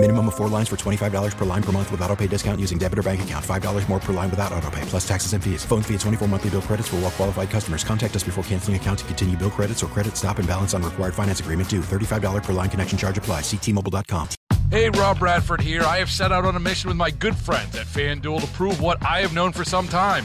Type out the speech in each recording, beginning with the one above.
Minimum of four lines for $25 per line per month with auto pay discount using debit or bank account. $5 more per line without auto pay, plus taxes and fees. Phone fee at 24 monthly bill credits for all well qualified customers. Contact us before canceling account to continue bill credits or credit stop and balance on required finance agreement due. $35 per line connection charge apply. Ctmobile.com. Hey, Rob Bradford here. I have set out on a mission with my good friends at FanDuel to prove what I have known for some time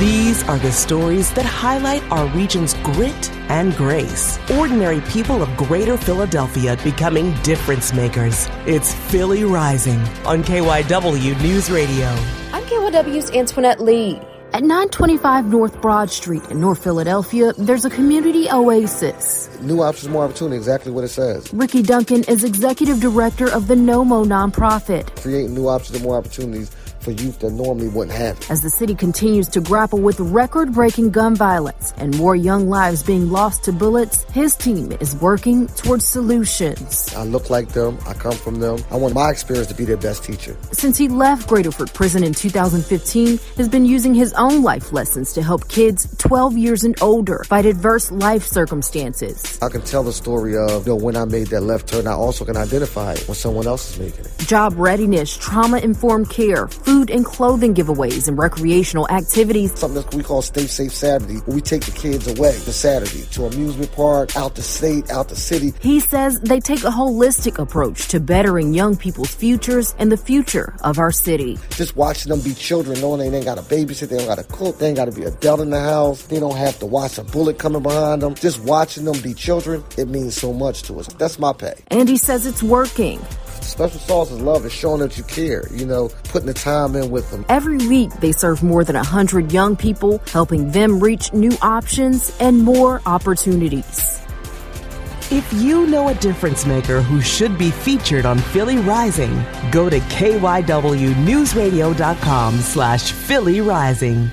These are the stories that highlight our region's grit and grace. Ordinary people of greater Philadelphia becoming difference makers. It's Philly Rising on KYW News Radio. I'm KYW's Antoinette Lee. At 925 North Broad Street in North Philadelphia, there's a community oasis. New options, more opportunity, exactly what it says. Ricky Duncan is executive director of the NOMO nonprofit. Creating new options and more opportunities for youth that normally wouldn't have it. As the city continues to grapple with record breaking gun violence and more young lives being lost to bullets, his team is working towards solutions. I look like them, I come from them. I want my experience to be their best teacher. Since he left Graterford Prison in 2015, has been using his own life lessons to help kids 12 years and older fight adverse life circumstances. I can tell the story of you know, when I made that left turn. I also can identify it when someone else is making it. Job readiness, trauma informed care, food and clothing giveaways, and recreational activities. Something that we call Stay Safe Saturday, where we take the kids away for Saturday to amusement park, out the state, out the city. He says they take a holistic approach to bettering young people's futures and the future of our city. Just watching them be children, knowing they ain't got to babysit, they don't got to cook, they ain't got to be a adult in the house, they don't have to watch a bullet coming behind them. Just watching them be children, it means so much to us. That's my pay. And he says it's working. Special sauce is love is showing that you care, you know, putting the time in with them. Every week, they serve more than 100 young people, helping them reach new options and more opportunities. If you know a difference maker who should be featured on Philly Rising, go to kywnewsradio.com slash Philly Rising.